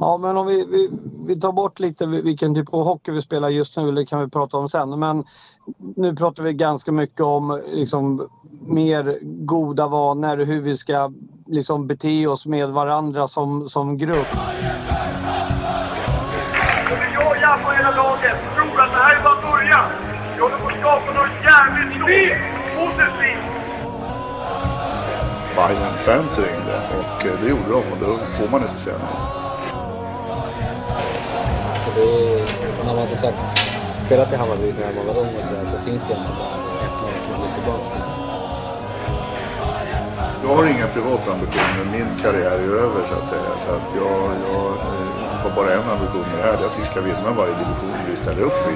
Ja, men om vi, vi, vi tar bort lite vilken typ av hockey vi spelar just nu, det kan vi prata om sen. Men nu pratar vi ganska mycket om liksom, mer goda vanor, hur vi ska liksom, bete oss med varandra som, som grupp. Jag Jaff och hela laget tror att det här är bara början. Vi håller på att skapa något jävligt stort. Positivt. Bayern fans ringde och eh, det gjorde de och då får man inte säga nej. Det är, när man har sagt, spelat i Hammarby när man var ung och sådär så finns det egentligen bara ett lag som går tillbaka till. Jag har inga privata ambitioner, min karriär är över så att säga. Så att jag, jag eh, har bara en ambition med det här, det är att vi ska vinna varje division vi ställer upp i.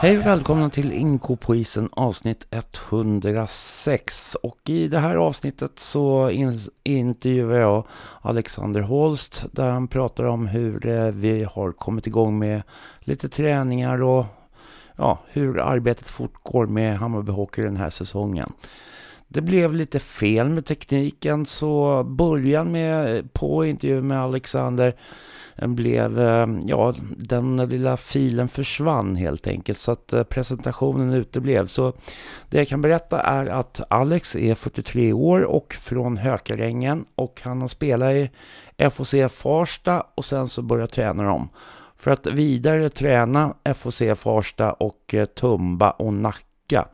Hej och välkomna till Inko på isen avsnitt 106 och i det här avsnittet så in intervjuar jag Alexander Holst där han pratar om hur eh, vi har kommit igång med lite träningar och ja, hur arbetet fortgår med Hammarby Hockey den här säsongen. Det blev lite fel med tekniken så början med på intervjun med Alexander Eh, blev, eh, ja, den lilla filen försvann helt enkelt så att eh, presentationen uteblev. Så det jag kan berätta är att Alex är 43 år och från Hökarängen och han har spelat i FOC Farsta och sen så börjat träna dem. För att vidare träna FOC Farsta och Tumba och Nacka.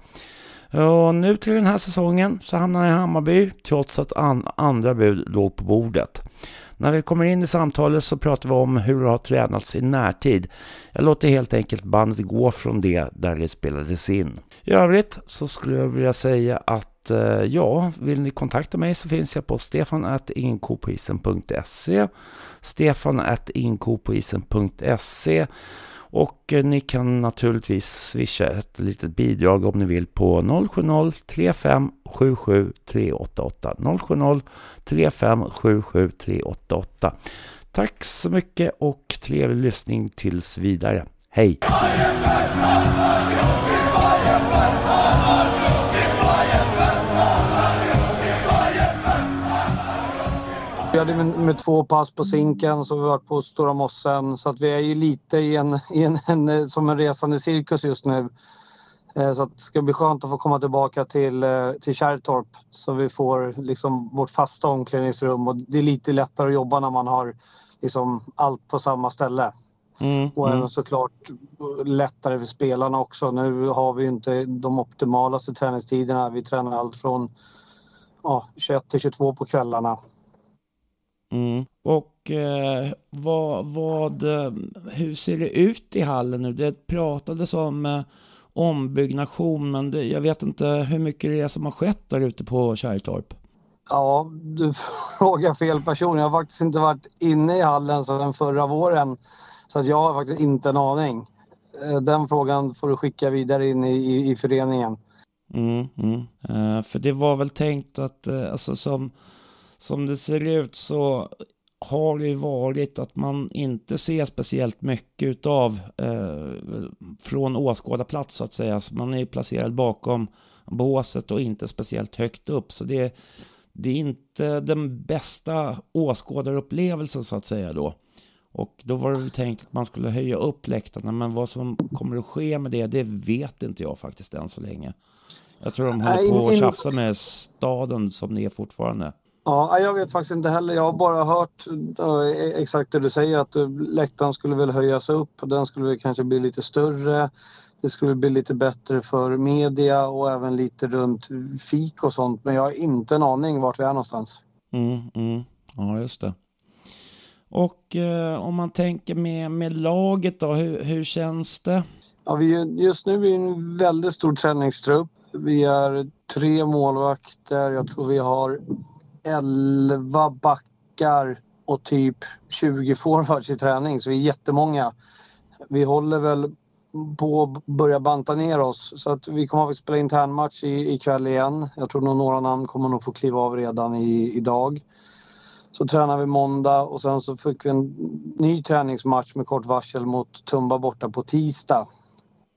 Och nu till den här säsongen så hamnar han i Hammarby trots att an andra bud låg på bordet. När vi kommer in i samtalet så pratar vi om hur det har tränats i närtid. Jag låter helt enkelt bandet gå från det där det spelades in. I övrigt så skulle jag vilja säga att eh, ja, vill ni kontakta mig så finns jag på stefan.inkopoisen.se Stefan.inkopoisen.se och eh, ni kan naturligtvis swisha ett litet bidrag om ni vill på 070-3577 388 070 3577 388. Tack så mycket och trevlig lyssning tills vidare. Hej! Hade med, med, två pass på Zinken, så vi har varit på Stora Mossen. Så att vi är ju lite i en, i en, en som en resande cirkus just nu. Eh, så det ska bli skönt att få komma tillbaka till, eh, till Kärrtorp så vi får liksom vårt fasta omklädningsrum. Och det är lite lättare att jobba när man har liksom allt på samma ställe. Mm, och även mm. såklart lättare för spelarna också. Nu har vi inte de optimalaste träningstiderna. Vi tränar allt från ja, 21 till 22 på kvällarna. Mm. Och eh, vad, vad, eh, hur ser det ut i hallen nu? Det pratades om eh, ombyggnation, men det, jag vet inte hur mycket det är som har skett där ute på Kärrtorp. Ja, du frågar fel person. Jag har faktiskt inte varit inne i hallen sedan förra våren. Så att jag har faktiskt inte en aning. Eh, den frågan får du skicka vidare in i, i, i föreningen. Mm, mm. Uh, för det var väl tänkt att, uh, alltså som som det ser ut så har det varit att man inte ser speciellt mycket av eh, från åskådarplats så att säga. Så man är placerad bakom båset och inte speciellt högt upp. Så det, det är inte den bästa åskådarupplevelsen så att säga då. Och då var det tänkt att man skulle höja upp läktarna, men vad som kommer att ske med det, det vet inte jag faktiskt än så länge. Jag tror de håller på att tjafsa med staden som det är fortfarande. Ja, jag vet faktiskt inte heller. Jag har bara hört exakt det du säger att läktaren skulle väl höjas upp den skulle väl kanske bli lite större. Det skulle bli lite bättre för media och även lite runt fik och sånt. Men jag har inte en aning vart vi är någonstans. Mm, mm. Ja, just det. Och eh, om man tänker med, med laget då, hur, hur känns det? Ja, vi, just nu är vi en väldigt stor träningstrupp. Vi är tre målvakter. Jag tror vi har 11 backar och typ 20 forwards i träning, så vi är jättemånga. Vi håller väl på att börja banta ner oss så att vi kommer att spela internmatch i, ikväll igen. Jag tror nog några namn kommer nog få kliva av redan i, idag. Så tränar vi måndag och sen så fick vi en ny träningsmatch med kort varsel mot Tumba borta på tisdag.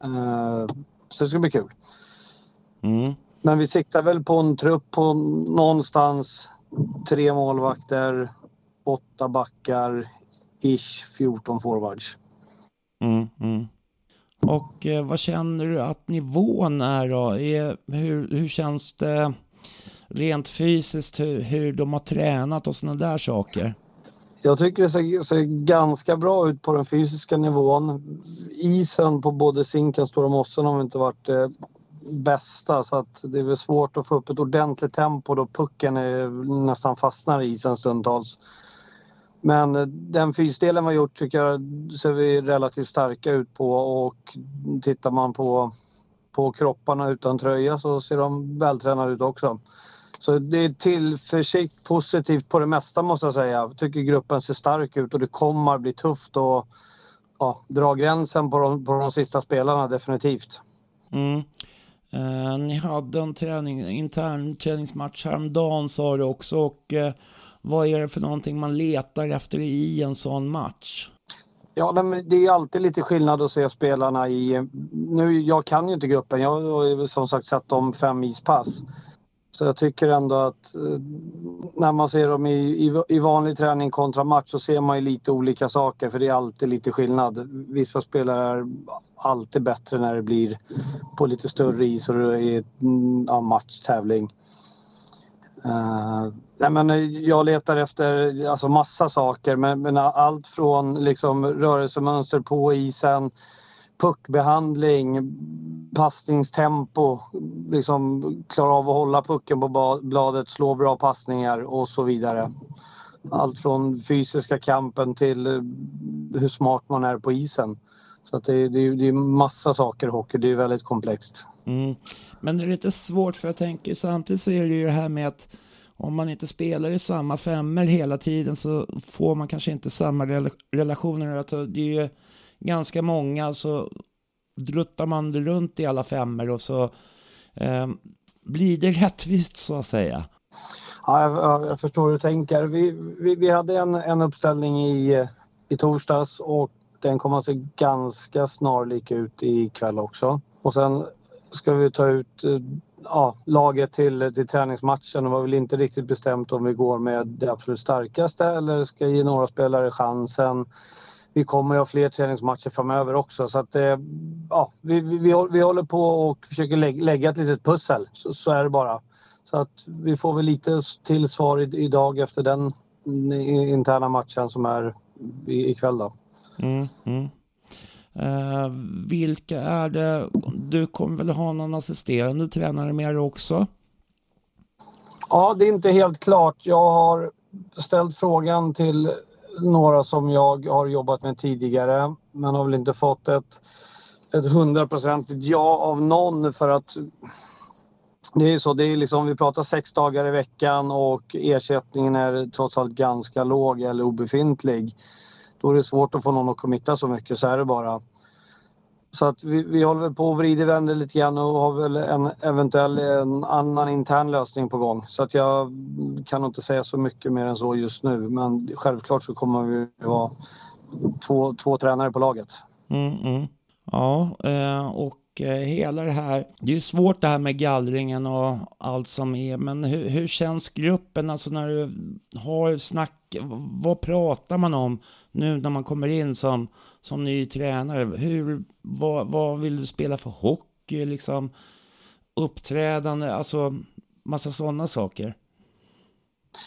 Uh, så det ska bli kul. Mm. Men vi siktar väl på en trupp på någonstans tre målvakter, 8 backar, ish 14 forwards. Mm, mm. Och eh, vad känner du att nivån är då? Är, hur, hur känns det rent fysiskt, hur, hur de har tränat och sådana där saker? Jag tycker det ser, ser, ganska bra ut på den fysiska nivån. Isen på både Zinkens och Mossen har inte varit eh, bästa så att det är väl svårt att få upp ett ordentligt tempo då pucken är, nästan fastnar i isen stundtals. Men eh, den fysdelen vi har gjort tycker jag ser vi relativt starka ut på och tittar man på, på kropparna utan tröja så ser de vältränade ut också. Så det är tillförsikt positivt på det mesta måste jag säga. Jag tycker gruppen ser stark ut och det kommer bli tufft att ja, dra gränsen på de, på de sista spelarna definitivt. Mm. Eh, ni hade en träning, intern träningsmatch häromdagen sa du också och eh, vad är det för någonting man letar efter i en sån match? Ja, det är alltid lite skillnad att se spelarna i... Nu, jag kan ju inte gruppen. Jag har som sagt sett dem fem ispass. Så jag tycker ändå att eh, när man ser dem i, i, i, vanlig träning kontra match så ser man ju lite olika saker för det är alltid lite skillnad. Vissa spelare är alltid bättre när det blir på lite större is och det är mm, ja, matchtävling. Uh, nej men jag letar efter alltså massa saker men, men allt från liksom rörelsemönster på isen puckbehandling, passningstempo, liksom klara av att hålla pucken på bladet, slå bra passningar och så vidare. Allt från fysiska kampen till eh, hur smart man är på isen. Så att det, det, det är massa saker i hockey, det är väldigt komplext. Mm. Men det är lite svårt för jag tänker samtidigt så är det ju det här med att om man inte spelar i samma femmer hela tiden så får man kanske inte samma relationer. Alltså det är ju ganska många så druttar man runt i alla femmer och så eh, blir det rättvist så att säga. Ja, jag, jag förstår hur du tänker. Vi, vi, vi, hade en, en uppställning i, i torsdags och den kommer att se ganska snarlik ut ikväll också. Och sen ska vi ta ut eh, ja, laget till, till träningsmatchen Det var väl inte riktigt bestämt om vi går med det absolut starkaste eller ska ge några spelare chansen vi kommer ju ha fler träningsmatcher framöver också. Så att, eh, ja, vi, vi, vi håller på och försöker lägga ett litet pussel. Så, så är det bara. Så att vi får väl lite till svar idag efter den mm, interna matchen som är ikväll. Då. Mm, mm. Uh, vilka är det? Du kommer väl ha någon assisterande tränare med dig också? Ja, det är inte helt klart. Jag har ställt frågan till några som jag har jobbat med tidigare men har väl inte fått ett, ett hundraprocentigt ja av någon för att det är så, det är liksom, vi pratar sex dagar i veckan och ersättningen är trots allt ganska låg eller obefintlig. Då är det svårt att få någon att committa så mycket, så är det bara. Så att vi, vi håller på och vrider vänder lite grann och har väl en eventuell en annan intern lösning på gång. Så att jag kan inte säga så mycket mer än så just nu. Men självklart så kommer vi vara två, två tränare på laget. Mm, mm. Ja, eh, och eh, hela det här, det är ju svårt det här med gallringen och allt som är, men hur, hur känns gruppen, alltså när du har snack, vad pratar man om nu när man kommer in som, som ny tränare? Hur, vad, vad vill du spela för hockey, liksom uppträdande, alltså massa sådana saker?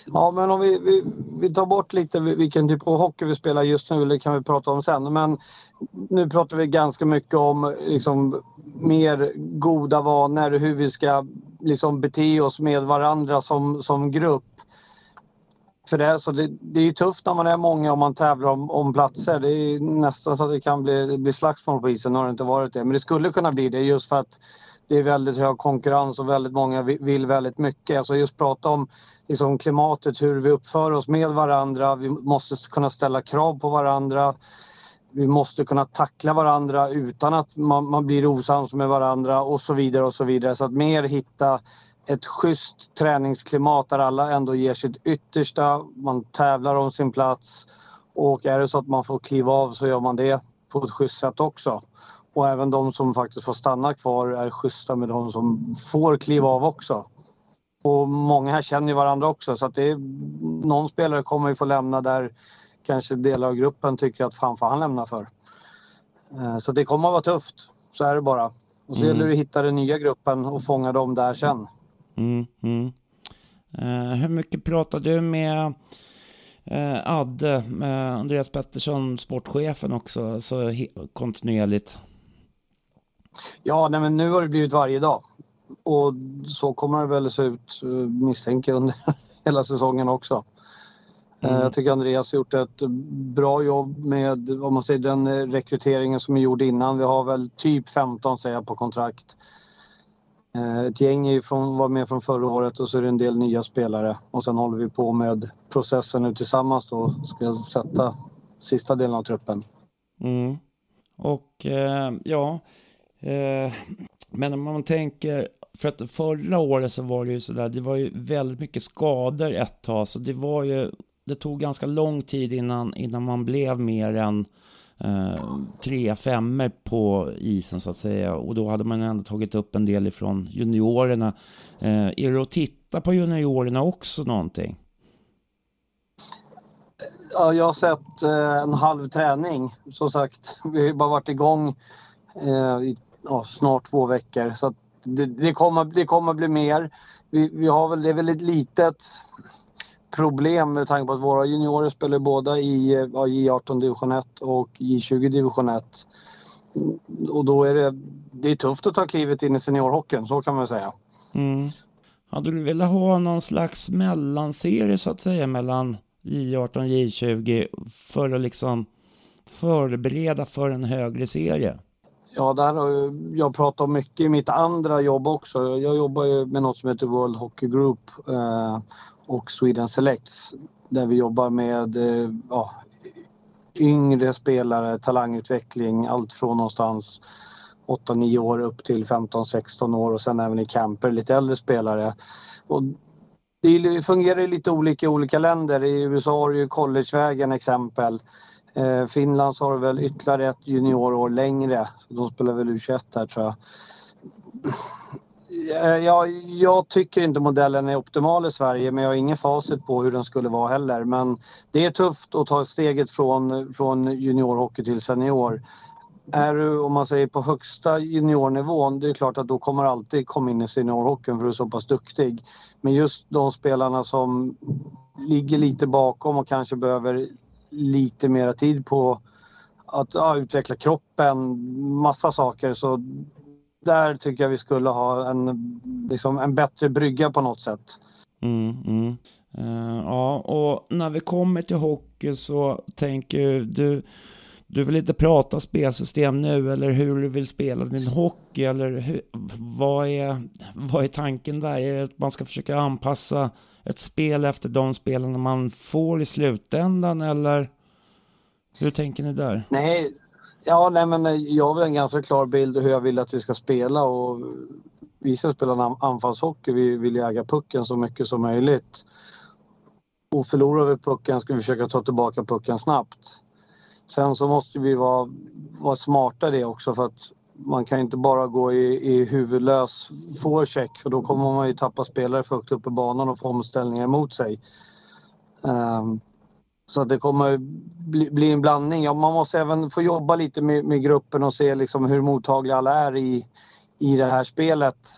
Ja, men om vi, vi, vi, tar bort lite vilken typ av hockey vi spelar just nu, det kan vi prata om sen. Men nu pratar vi ganska mycket om liksom, mer goda vanor, hur vi ska liksom, bete oss med varandra som, som grupp. För det, så det, det är tufft när man är många och man tävlar om, om platser. Det är nästan så att det kan bli, bli slagsmål på isen, nu har det inte varit det. Men det skulle kunna bli det just för att det är väldigt hög konkurrens och väldigt många vill väldigt mycket. Alltså just prata om liksom klimatet, hur vi uppför oss med varandra. Vi måste kunna ställa krav på varandra. Vi måste kunna tackla varandra utan att man, man blir osams med varandra och så vidare och så vidare. Så att mer hitta ett schysst träningsklimat där alla ändå ger sitt yttersta. Man tävlar om sin plats och är det så att man får kliva av så gör man det på ett schysst sätt också. Och även de som faktiskt får stanna kvar är schyssta med de som får kliva av också Och många här känner ju varandra också så att det är, någon spelare kommer ju få lämna där kanske delar av gruppen tycker att fan får han lämna för. Eh, så det kommer att vara tufft. Så är det bara. Och så mm. gäller det att hitta den nya gruppen och fånga dem där sen. Mm, mm. Uh, hur mycket pratar du med uh, Adde, med Andreas Pettersson, sportchefen också, alltså kontinuerligt? Ja, nej, men nu har det blivit varje dag. Och så kommer det väl se ut, eh, misstänker under hela säsongen också. Eh, mm. Jag tycker Andreas har gjort ett bra jobb med om man säger, den eh, rekryteringen som är gjord innan. Vi har väl typ 15 säger jag, på kontrakt. Eh, ett gäng är från, var med från förra året och så är det en del nya spelare. Och sen håller vi på med processen nu tillsammans då. Ska sätta sista delen av truppen. Mm. Och eh, ja, eh, men om man tänker, för att förra året så var det ju sådär, det var ju väldigt mycket skador ett tag, så det var ju, det tog ganska lång tid innan, innan man blev mer än eh, tre femmor på isen så att säga. Och då hade man ändå tagit upp en del ifrån juniorerna. Eh, är det att titta på juniorerna också någonting? Ja, jag har sett eh, en halv träning. Som sagt, vi har ju bara varit igång eh, i ja, snart två veckor. Så det, det, kommer, det kommer bli mer. Vi, vi har väl, det är väl ett litet problem med tanke på att våra juniorer spelar båda i ja, J18 division 1 och J20 division 1. Och då är det, det är tufft att ta klivet in i seniorhockeyn, så kan man säga. Mm. Hade du velat ha någon slags mellanserie så att säga mellan J18 och J20 för att liksom förbereda för en högre serie? Ja, där har jag pratat om mycket i mitt andra jobb också. Jag jobbar ju med något som heter World Hockey Group eh, och Sweden Selects där vi jobbar med eh, ja, yngre spelare, talangutveckling, allt från någonstans 8-9 år upp till 15-16 år och sen även i camper lite äldre spelare. Och det fungerar lite olika i olika länder. I USA har du ju collegevägen exempel. Eh, Finlands har väl ytterligare ett juniorår längre. De spelar väl U21 här tror jag. Eh, ja, jag tycker inte modellen är optimal i Sverige men jag har ingen facit på hur den skulle vara heller. Men det är tufft att ta steget från, från juniorhockey till senior. Är du, om man säger på högsta juniornivån, det är klart att då kommer alltid komma in i seniorhockeyn för du är så pass duktig. Men just de spelarna som ligger lite bakom och kanske behöver lite mera tid på att ja, utveckla kroppen, massa saker. Så där tycker jag vi skulle ha en, liksom en bättre brygga på något sätt. Mm, mm. Uh, ja, och när vi kommer till hockey så tänker du, du vill inte prata spelsystem nu eller hur du vill spela din hockey eller hur, vad, är, vad är tanken där? Är det att man ska försöka anpassa ett spel efter de spelarna man får i slutändan eller hur tänker ni där? Nej, ja, nej men eh, jag har en ganska klar bild hur jag vill att vi ska spela och vi ska spela en anfallshockey. Vi vill äga pucken så mycket som möjligt. Och förlorar vi pucken ska vi försöka ta tillbaka pucken snabbt. Sen så måste vi vara, vara smarta i det också för att man kan inte bara gå i, i huvudlös forecheck för då kommer man ju tappa spelare för högt upp i banan och få omställningar emot sig. Um, så det kommer bli, bli, en blandning. Ja, man måste även få jobba lite med, med gruppen och se liksom hur mottagliga alla är i, i det här spelet.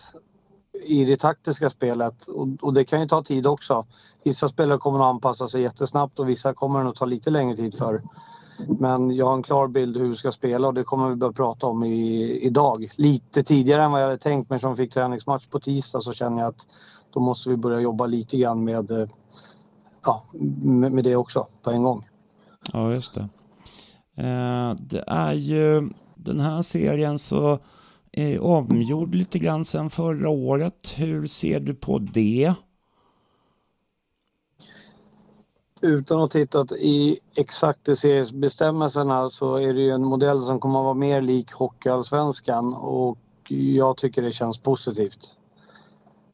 I det taktiska spelet. Och, och, det kan ju ta tid också. Vissa spelare kommer att anpassa sig jättesnabbt och vissa kommer det att ta lite längre tid för. Men jag har en klar bild hur vi ska spela och det kommer vi börja prata om i, idag. Lite tidigare än vad jag hade tänkt men som fick träningsmatch på tisdag så känner jag att då måste vi börja jobba lite grann med, eh, ja, med det också på en gång. Ja, just det. Eh, det är ju den här serien så är omgjord lite grann sedan förra året. Hur ser du på det? Utan att titta i exakt i seriesbestämmelserna så är det ju en modell som kommer att vara mer lik Hockeyallsvenskan och jag tycker det känns positivt.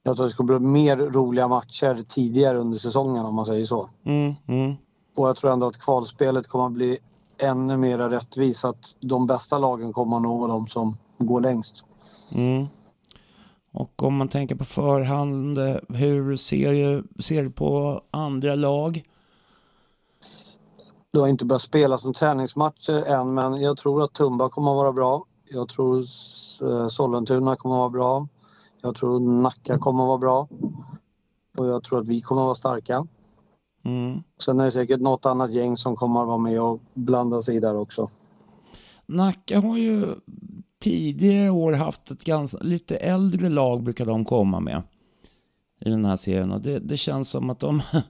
Jag tror att det ska bli mer roliga matcher tidigare under säsongen om man säger så. Mm, mm. Och jag tror ändå att kvalspelet kommer att bli ännu mer rättvist. Att de bästa lagen kommer att nå de som går längst. Mm. Och om man tänker på förhand, hur ser du, ser du på andra lag? Du har inte börjat spela som träningsmatcher än men jag tror att Tumba kommer att vara bra. Jag tror eh, Sollentuna kommer att vara bra. Jag tror Nacka kommer att vara bra. Och jag tror att vi kommer att vara starka. Mm. Sen är det säkert något annat gäng som kommer att vara med och blanda sig där också. Nacka har ju tidigare år haft ett ganska, lite äldre lag brukar de komma med i den här serien och det, det känns som att de,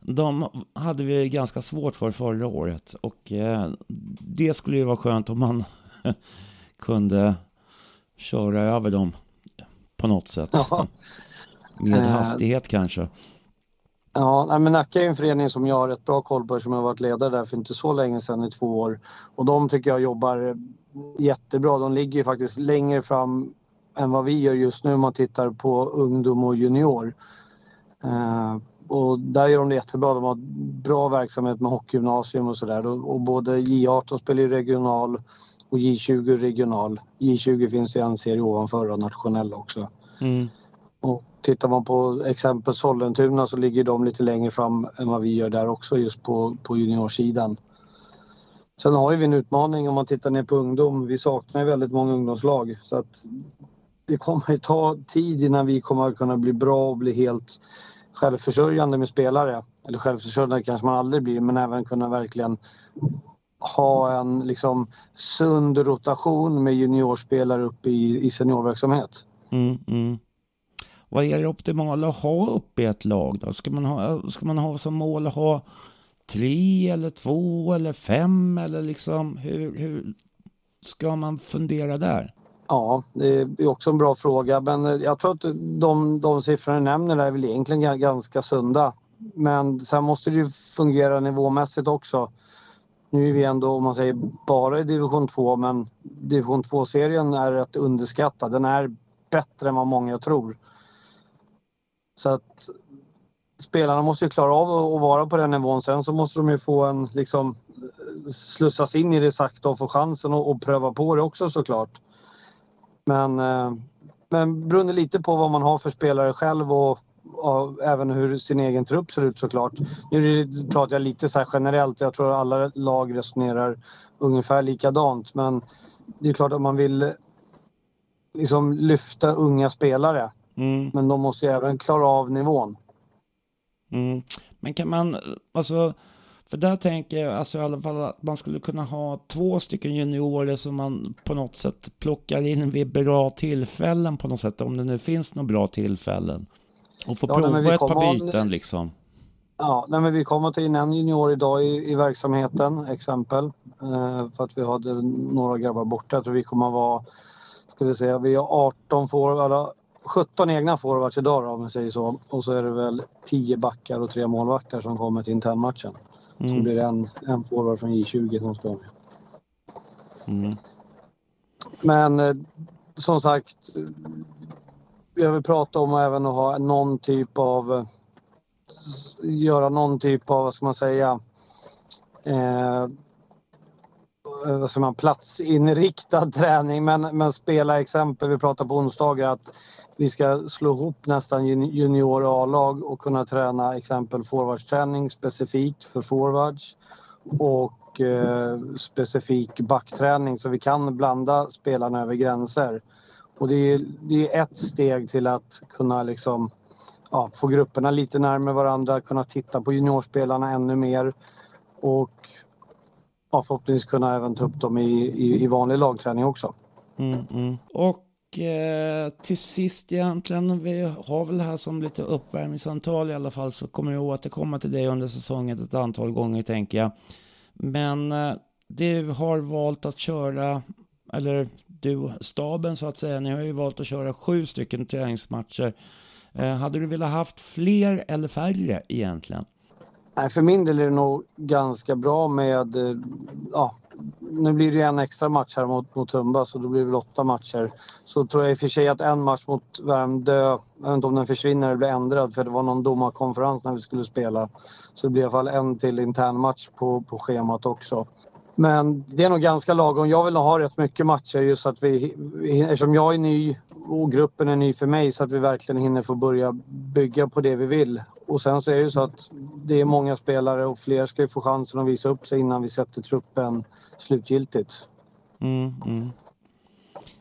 de hade vi ganska svårt för förra året och eh, det skulle ju vara skönt om man kunde köra över dem på något sätt. Ja. Med eh. hastighet kanske. Ja, men Nacka är en förening som jag har rätt bra koll på som jag har varit ledare där för inte så länge sedan, i två år. Och de tycker jag jobbar jättebra. De ligger ju faktiskt längre fram än vad vi gör just nu om man tittar på ungdom och junior. Och där gör de det jättebra. De har bra verksamhet med hockeygymnasium och sådär. Och både J18 spelar ju regional och J20 regional. J20 finns det en serie ovanför och nationell också. Mm. Och tittar man på exempel Sollentuna så ligger de lite längre fram än vad vi gör där också just på, på juniorsidan. Sen har vi en utmaning om man tittar ner på ungdom. Vi saknar ju väldigt många ungdomslag så att det kommer ta tid innan vi kommer att kunna bli bra och bli helt självförsörjande med spelare. Eller självförsörjande kanske man aldrig blir men även kunna verkligen ha en liksom sund rotation med juniorspelare upp i, i seniorverksamhet. Mm, mm. Vad är det optimala att ha uppe i ett lag då? Ska man ha, ska man ha som mål att ha tre eller två eller fem eller liksom hur, hur ska man fundera där? Ja, det är också en bra fråga men eh, jag tror att de, de siffror du nämner är väl egentligen ganska sunda. Men sen måste det ju fungera nivåmässigt också. Nu är vi ändå, om man säger bara i division 2, men division 2-serien är rätt underskattad. Den är bättre än vad många tror. Så att spelarna måste ju klara av att vara på den nivån. Sen så måste de ju få en, liksom, slussas in i det sakta och få chansen och, och pröva på det också såklart. Men, eh, men beroende lite på vad man har för spelare själv och, och även hur sin egen trupp ser ut såklart. Nu pratar jag lite så generellt. Jag tror alla lag resonerar ungefär likadant. Men det är klart att man vill liksom lyfta unga spelare. Mm. Men de måste ju även klara av nivån. Mm. Men kan man, alltså, för där tänker jag alltså, i alla fall att man skulle kunna ha två stycken juniorer som man på något sätt plockar in vid bra tillfällen på något sätt, om det nu finns några bra tillfällen. Och få ja, prova ett par byten liksom. Ja, nej, men vi kommer ta in en junior idag i, i verksamheten, exempel. Eh, för att vi hade några grabbar borta. Jag tror vi kommer att vara, ska vi säga, vi har 18 får, 17 egna forwards idag då, om man säger så. Och så är det väl 10 backar och tre målvakter som kommer till internmatchen. Mm. Så blir det en, en forward från J20 som ska med. Mm. Men eh, som sagt, jag vill prata om även att ha någon typ av eh, göra någon typ av, vad ska man säga, eh, vad ska man, platsinriktad träning men, men spela exempel, vi pratade på onsdagar att vi ska slå ihop nästan junior A-lag och kunna träna exempel forwardsträning specifikt för forwards och eh, specifik backträning så vi kan blanda spelarna över gränser. Och det är, det är ett steg till att kunna liksom, ja, få grupperna lite närmare varandra, kunna titta på juniorspelarna ännu mer och ja, förhoppningsvis kunna även ta upp dem i, i, i vanlig lagträning också. Mm, mm. Och Eh, till sist egentligen, vi har väl det här som lite uppvärmningsantal i alla fall, så kommer jag återkomma till dig under säsongen ett antal gånger tänker jag. Men eh, du har valt att köra, eller du, staben så att säga, ni har ju valt att köra sju stycken träningsmatcher. Eh, hade du velat haft fler eller färre egentligen? Nej, för min del är det nog ganska bra med ja, nu blir det en extra match här mot, mot Tumba så då blir det väl åtta matcher. Så tror jag i och för sig att en match mot Värmdö, jag vet inte om den försvinner eller blir ändrad för det var någon domarkonferens när vi skulle spela. Så det blir i alla fall en till intern match på, på schemat också. Men det är nog ganska lagom. Jag vill nog ha rätt mycket matcher just att vi, eftersom jag är ny och gruppen är ny för mig så att vi verkligen hinner få börja bygga på det vi vill. Och sen så är det ju så att det är många spelare och fler ska ju få chansen att visa upp sig innan vi sätter truppen slutgiltigt. Mm, mm.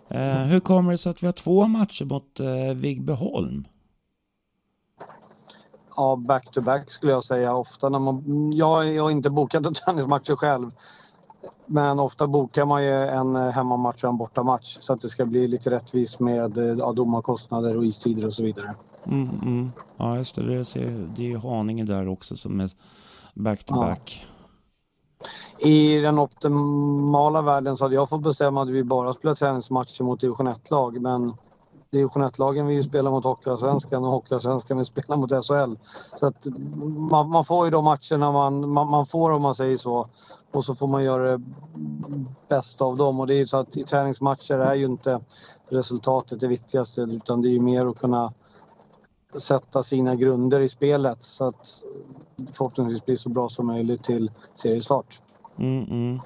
Eh, hur kommer det sig att vi har två matcher mot eh, Vigbyholm? Ja, back-to-back skulle jag säga. Ofta när man, jag har inte bokat träningsmatcher själv. Men ofta bokar man ju en eh, hemmamatch och en bortamatch så att det ska bli lite rättvist med eh, ja, domarkostnader och istider och så vidare. Mm, mm. Ja, just det. Det är, det är Haninge där också som är back-to-back. Ja. I den optimala världen så hade jag fått bestämma att vi bara spelar träningsmatcher mot division 1-lag men division 1-lagen vill ju spela mot Hockeyallsvenskan och Hockeyallsvenskan vill spela mot SHL. Så att man, man, får ju de matcherna man, man, man, får om man säger så. Och så får man göra det bästa av dem. Och det är ju så att i träningsmatcher är ju inte resultatet det viktigaste utan det är ju mer att kunna sätta sina grunder i spelet så att förhoppningsvis blir så bra som möjligt till seriestart. Mm, mm.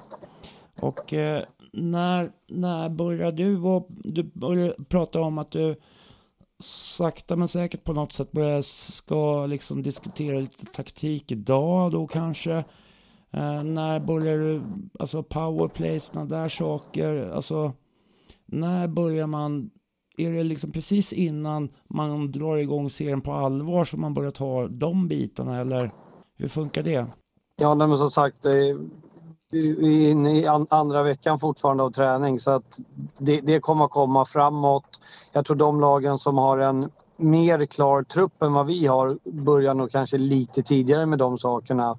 Och eh, när, när började du och du började prata om att du sakta men säkert på något sätt börjar ska liksom diskutera lite taktik idag då kanske. Eh, när börjar du, alltså powerplay, sådana där saker, alltså när börjar man, är det liksom precis innan man drar igång serien på allvar som man börjar ta de bitarna eller hur funkar det? Ja, men som sagt, vi är inne i andra veckan fortfarande av träning så att det, det kommer att komma framåt. Jag tror de lagen som har en mer klar trupp än vad vi har börjar nog kanske lite tidigare med de sakerna.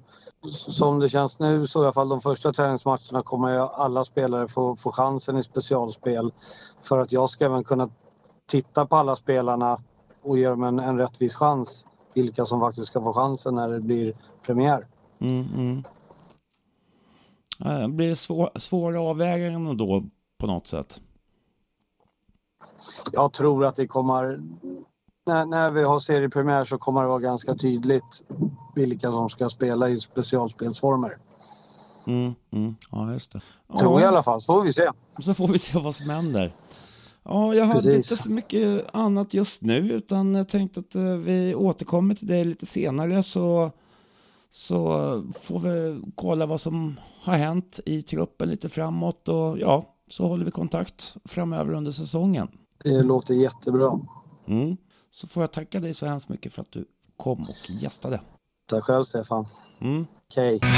Som det känns nu så i alla fall de första träningsmatcherna kommer alla spelare få, få chansen i specialspel för att jag ska även kunna titta på alla spelarna och ge dem en, en rättvis chans vilka som faktiskt ska få chansen när det blir premiär. Mm, mm. Eh, blir det svår, svåra avvägningar då på något sätt? Jag tror att det kommer... När, när vi har seriepremiär så kommer det vara ganska tydligt vilka som ska spela i specialspelsformer. Mm, mm. Ja, just det. Tror jag i alla fall, så får vi se. Så får vi se vad som händer. Ja, jag har inte så mycket annat just nu utan jag tänkte att eh, vi återkommer till det lite senare så så får vi kolla vad som har hänt i truppen lite framåt och ja, så håller vi kontakt framöver under säsongen. Det låter jättebra. Mm. Så får jag tacka dig så hemskt mycket för att du kom och gästade. Tack själv Stefan. Mm. Okej. Okay.